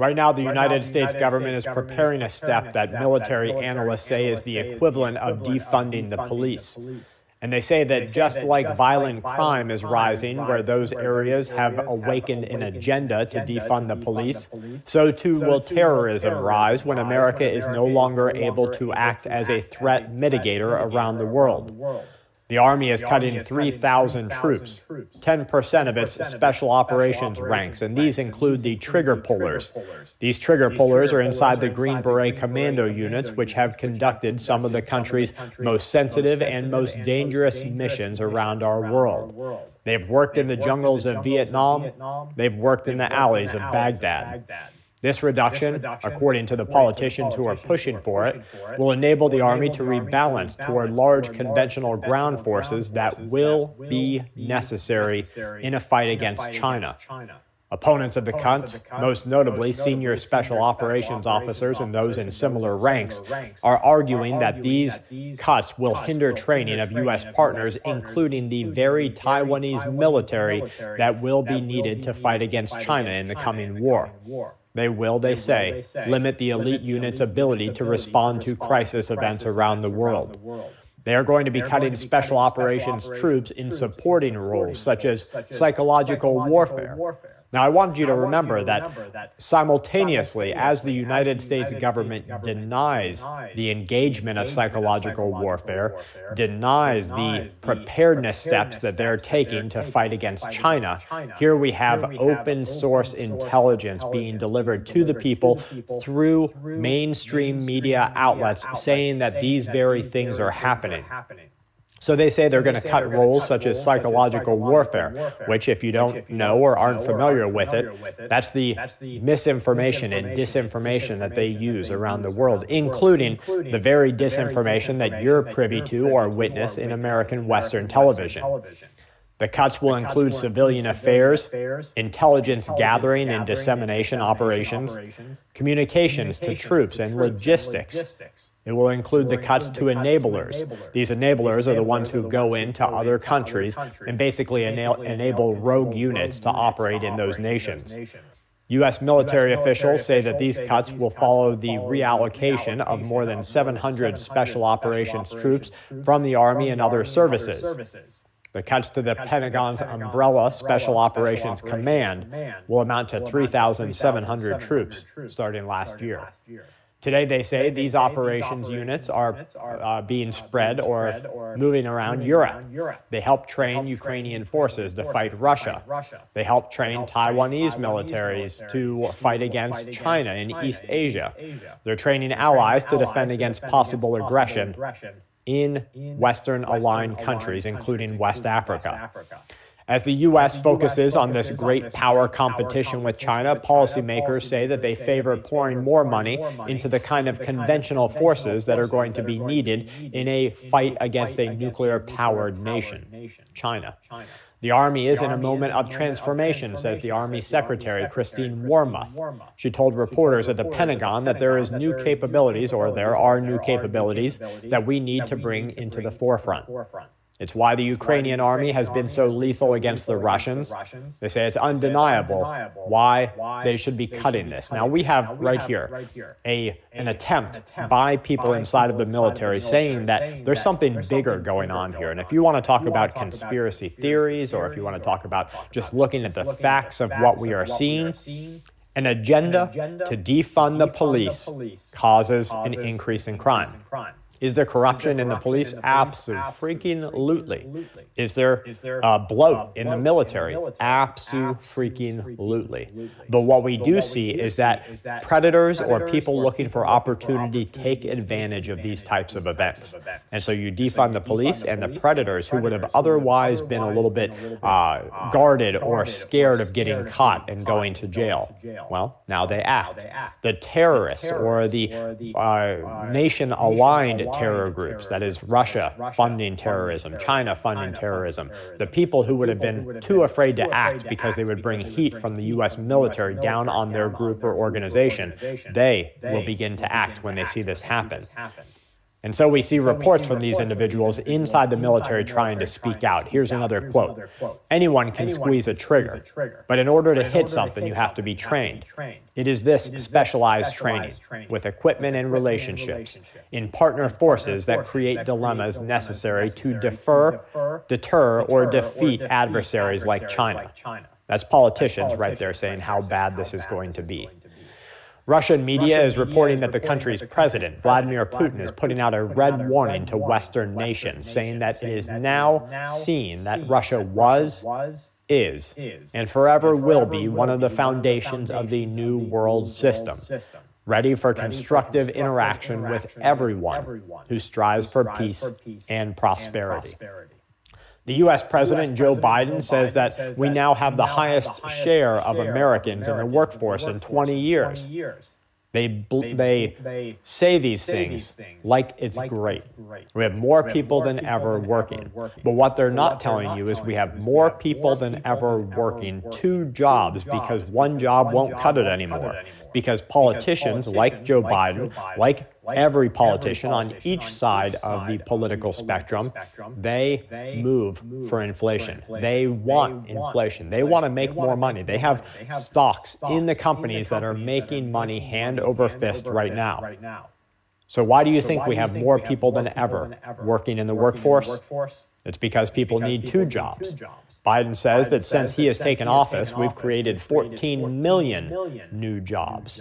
Right now, the United States government is preparing a step that military analysts say is the equivalent of defunding the police. And they say that just like violent crime is rising, where those areas have awakened an agenda to defund the police, so too will terrorism rise when America is no longer able to act as a threat mitigator around the world. The Army is cutting 3,000 troops, 10% of its special operations ranks, and these include the trigger pullers. These trigger pullers are inside the Green Beret commando units, which have conducted some of the country's most sensitive and most dangerous missions around our world. They've worked in the jungles of Vietnam, they've worked in the alleys of Baghdad. This reduction, according to the politicians who are pushing for it, will enable the Army to rebalance toward large conventional ground forces that will be necessary in a fight against China. Opponents of the cuts, most notably senior special operations officers and those in similar ranks, are arguing that these cuts will hinder training of U.S. partners, including the very Taiwanese military that will be needed to fight against China in the coming war. They will, they say, limit the elite unit's ability to respond to crisis events around the world. They are going to be cutting special operations troops in supporting roles such as psychological warfare now, I wanted you to remember that simultaneously, as the United States government denies the engagement of psychological warfare, denies the preparedness steps that they're taking to fight against China, here we have open source intelligence being delivered to the people through mainstream media outlets saying that these very things are happening. So they say they're going to cut roles such as psychological warfare, which, if you don't know or aren't familiar with it, that's the misinformation and disinformation that they use around the world, including the very disinformation that you're privy to or witness in American Western television. The cuts will include civilian affairs, intelligence gathering and dissemination operations, communications to troops, and logistics. It will include the cuts to enablers. These enablers are the ones who go into other countries and basically enable rogue units to operate in those nations. U.S. military officials say that these cuts will follow the reallocation of more than 700 special operations troops from the Army and other services. The cuts to the Pentagon's umbrella Special Operations Command will amount to 3,700 troops starting last year. Today, they say these operations units are uh, being spread or moving around Europe. They help train Ukrainian forces to fight Russia. They help train Taiwanese militaries to fight against China in East Asia. They're training allies to defend against possible aggression in Western aligned countries, including West Africa. As the U.S. focuses on this great power competition with China, policymakers say that they favor pouring more money into the kind of conventional forces that are going to be needed in a fight against a nuclear powered nation, China. The Army is in a moment of transformation, says the Army Secretary Christine Wormuth. She told reporters at the Pentagon that there is new capabilities, or there are new capabilities, that we need to bring into the forefront. It's why the Ukrainian army has been so lethal against the Russians. They say it's undeniable why they should be cutting this. Now, we have right here a, an attempt by people inside of the military saying that there's something bigger going on here. And if you want to talk about conspiracy theories or if you want to talk about just looking at the facts of what we are seeing, an agenda to defund the police causes an increase in crime. Is there corruption in the police? Absolutely. Is there uh, bloat in the military? Absolutely. But what we do see is that predators or people looking for opportunity take advantage of these types of events. And so you defund the police and the predators who would have otherwise been a little bit uh, guarded or scared of getting caught and going to jail. Well, now they act. The terrorists or the uh, nation aligned terror groups, that is, Russia funding terrorism, China funding terrorism, the people who would have been too afraid to act because they would bring heat from the U.S. military down on their group or organization, they will begin to act when they see this happen. And so we see reports from these individuals inside the military trying to speak out. Here's another quote. Anyone can squeeze a trigger, but in order to hit something, you have to be trained. It is this specialized training with equipment and relationships. in partner forces that create dilemmas necessary to defer, deter, or defeat adversaries like China. That's politicians right there saying how bad this is going to be. Russian media is reporting that the country's president, Vladimir Putin, is putting out a red warning to Western nations, saying that it is now seen that Russia was, is, and forever will be one of the foundations of the New World System, ready for constructive interaction with everyone who strives for peace and prosperity. The U.S. President Joe Biden says that we now have the highest share of Americans in the workforce in 20 years. They, bl- they, they say these say things, these things like, it's, like great. it's great. We have more we people, more than, people ever than working. working. But what they're but not what telling not you is we have more people than ever working two jobs because one job won't cut it anymore because politicians, like Joe Biden, like every politician on each side of the political spectrum, they move for inflation. They want inflation. They want to make more money. They have stocks in the companies that are making money hand over fist right now. So, why do you think we have more people than ever working in the workforce? It's because people need two jobs. Biden says that since he has taken office, we've created 14 million new jobs.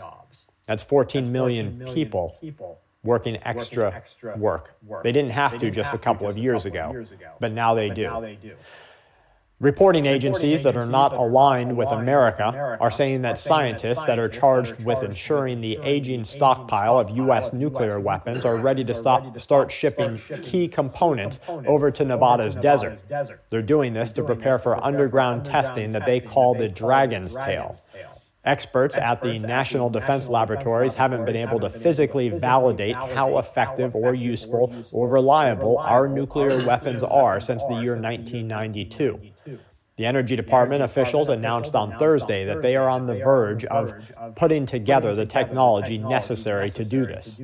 That's 14 million people working extra work. They didn't have to just a couple of years ago, but now they do. Reporting agencies that are not aligned with America are saying that scientists that are charged with ensuring the aging stockpile of U.S. nuclear weapons are ready to stop, start shipping key components over to Nevada's desert. They're doing this to prepare for underground testing that they call the Dragon's Tail. Experts at the National Defense Laboratories haven't been able to physically validate how effective or useful or reliable our nuclear weapons are since the year 1992. The Energy Department officials announced on Thursday that they are on the verge of putting together the technology necessary to do this.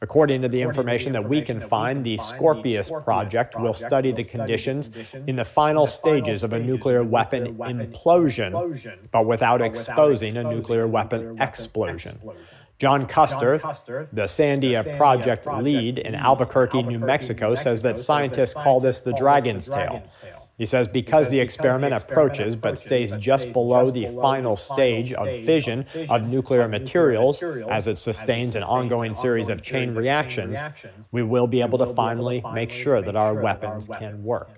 According to the information that we can find, the Scorpius project will study the conditions in the final stages of a nuclear weapon implosion, but without exposing a nuclear weapon explosion. John Custer, the Sandia project lead in Albuquerque, New Mexico, says that scientists call this the dragon's tail. He says because the experiment approaches but stays just below the final stage of fission of nuclear materials as it sustains an ongoing series of chain reactions, we will be able to finally make sure that our weapons can work.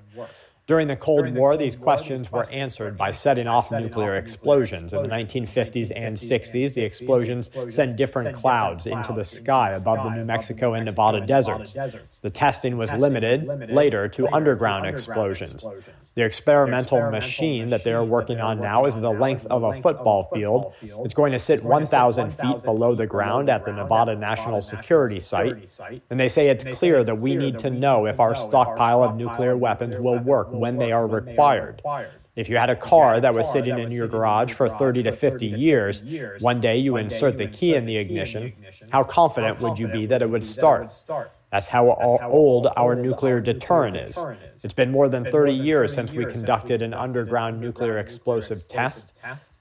During the Cold During War, Cold these questions War, were answered by setting off nuclear explosions. In the 1950s and 60s, the explosions sent different clouds into the sky above the New Mexico and Nevada deserts. The testing was limited later to underground explosions. The experimental machine that they are working on now is the length of a football field. It's going to sit 1,000 feet below the ground at the Nevada National Security Site. And they say it's clear that we need to know if our stockpile of nuclear weapons will work when they are required. If you had a car that was sitting in your garage for 30 to 50 years, one day you insert the key in the ignition, how confident would you be that it would start? That's how old our nuclear deterrent is. It's been more than 30 years since we conducted an underground nuclear explosive test.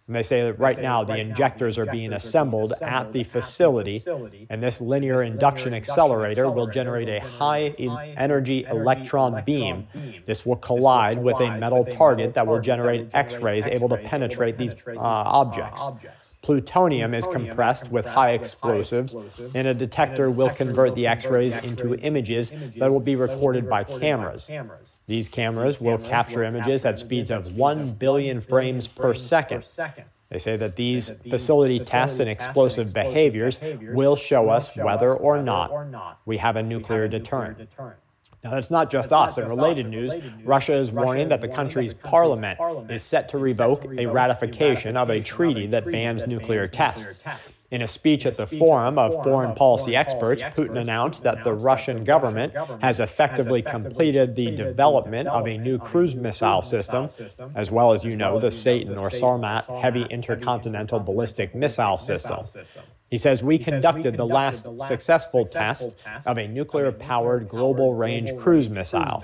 And they say that right now the injectors are being assembled at the facility, and this linear induction accelerator will generate a high energy electron beam. This will collide with a metal target that will generate X rays able to penetrate these uh, objects. Plutonium is compressed with high explosives, and a detector will convert the X rays into images that will be recorded by cameras. These cameras will capture images at speeds of 1 billion frames per second. They say that these facility tests and explosive behaviors will show us whether or not we have a nuclear deterrent. Now, that's not just us. In related news, Russia is warning that the country's parliament is set to revoke a ratification of a treaty that bans nuclear tests. In a speech at the Forum of Foreign Policy Experts, Putin announced that the Russian government has effectively completed the development of a new cruise missile system, as well as, you know, the Satan or Sarmat heavy intercontinental ballistic missile system. He says, We conducted the last successful test of a nuclear powered global range cruise missile.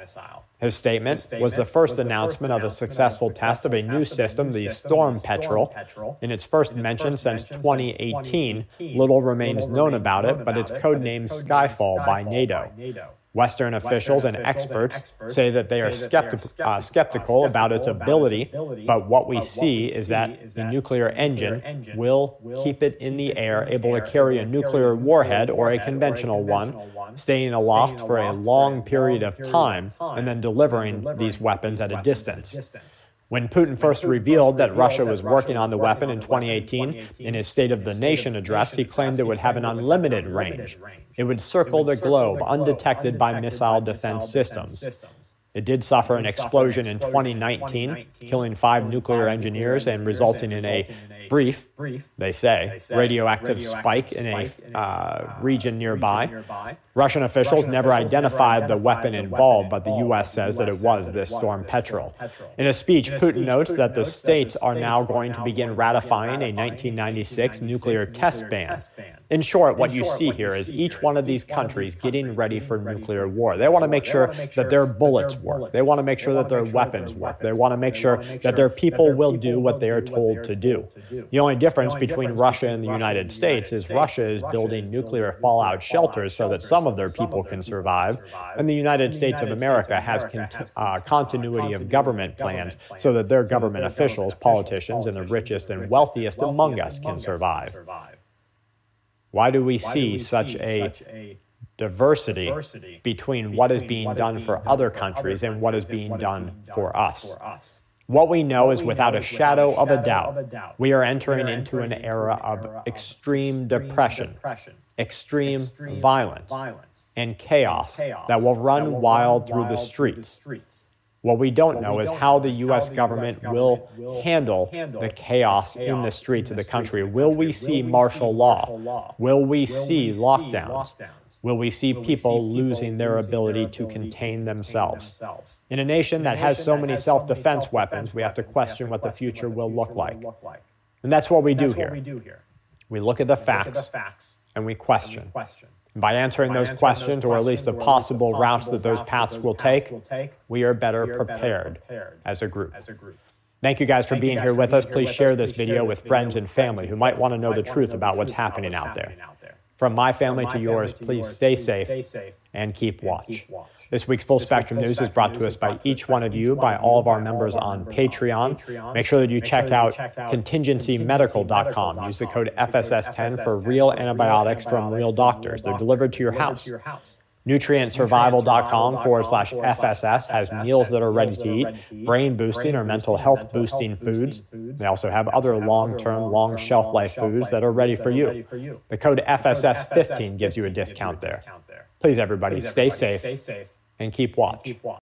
His statement was the first announcement of a successful test of a new system, the Storm Petrel. In its first mention since 2018, little remains known about it, but it's codenamed Skyfall by NATO. Western officials and experts say that they are skepti- uh, skeptical about its ability, but what we see is that the nuclear engine will keep it in the air, able to carry a nuclear warhead or a conventional one, staying aloft for a long period of time, and then delivering these weapons at a distance. When Putin first revealed that Russia was working on the weapon in 2018, in his State of the Nation address, he claimed it would have an unlimited range. It would circle the globe undetected by missile defense systems. It did suffer an explosion in 2019, killing five nuclear engineers and resulting in a brief, they say, radioactive spike in a uh, region nearby. Russian officials never identified the weapon involved, but the U.S. says that it was this Storm Petrel. In a speech, Putin notes that the states are now going to begin ratifying a 1996 nuclear test ban. In short, what you see here is each one of these countries getting ready for nuclear war. They want to make sure that their bullets work. They want to make sure that their weapons work. They want to make sure that their people will do what they are told to do. The only difference between Russia and the United States is Russia is building nuclear fallout shelters so that some of their people can survive, and the United States of America has uh, continuity of government plans so that their government officials, politicians, and the richest and wealthiest among us can survive. Why do we see such a diversity between what is being done for other countries and what is being done for us? What we know is without a shadow of a doubt, we are entering into an era of extreme depression, extreme violence, and chaos that will run wild through the streets. What we don't know is how the U.S. government will handle the chaos in the streets of the country. Will we see martial law? Will we see lockdowns? Will we see people losing their ability to contain themselves? In a nation that has so many self defense weapons, we have to question what the future will look like. And that's what we do here. We look at the facts and we question. By answering those questions, or at least the possible routes that those paths will take, we are better prepared as a group. Thank you guys for being here with us. Please share this video with friends and family who might want to know the truth about what's happening out there. From my family to yours, please stay safe and keep watch. This week's Full Spectrum News is brought to us by each one of you, by all of our members on Patreon. Make sure that you check out contingencymedical.com. Use the code FSS10 for real antibiotics from real doctors. They're delivered to your house. NutrientSurvival.com forward slash FSS has meals that are ready to eat, brain boosting or mental health boosting foods. They also have other long term, long shelf life foods that are ready for you. The code FSS15 gives you a discount there. Please, everybody, stay safe stay safe and keep watch.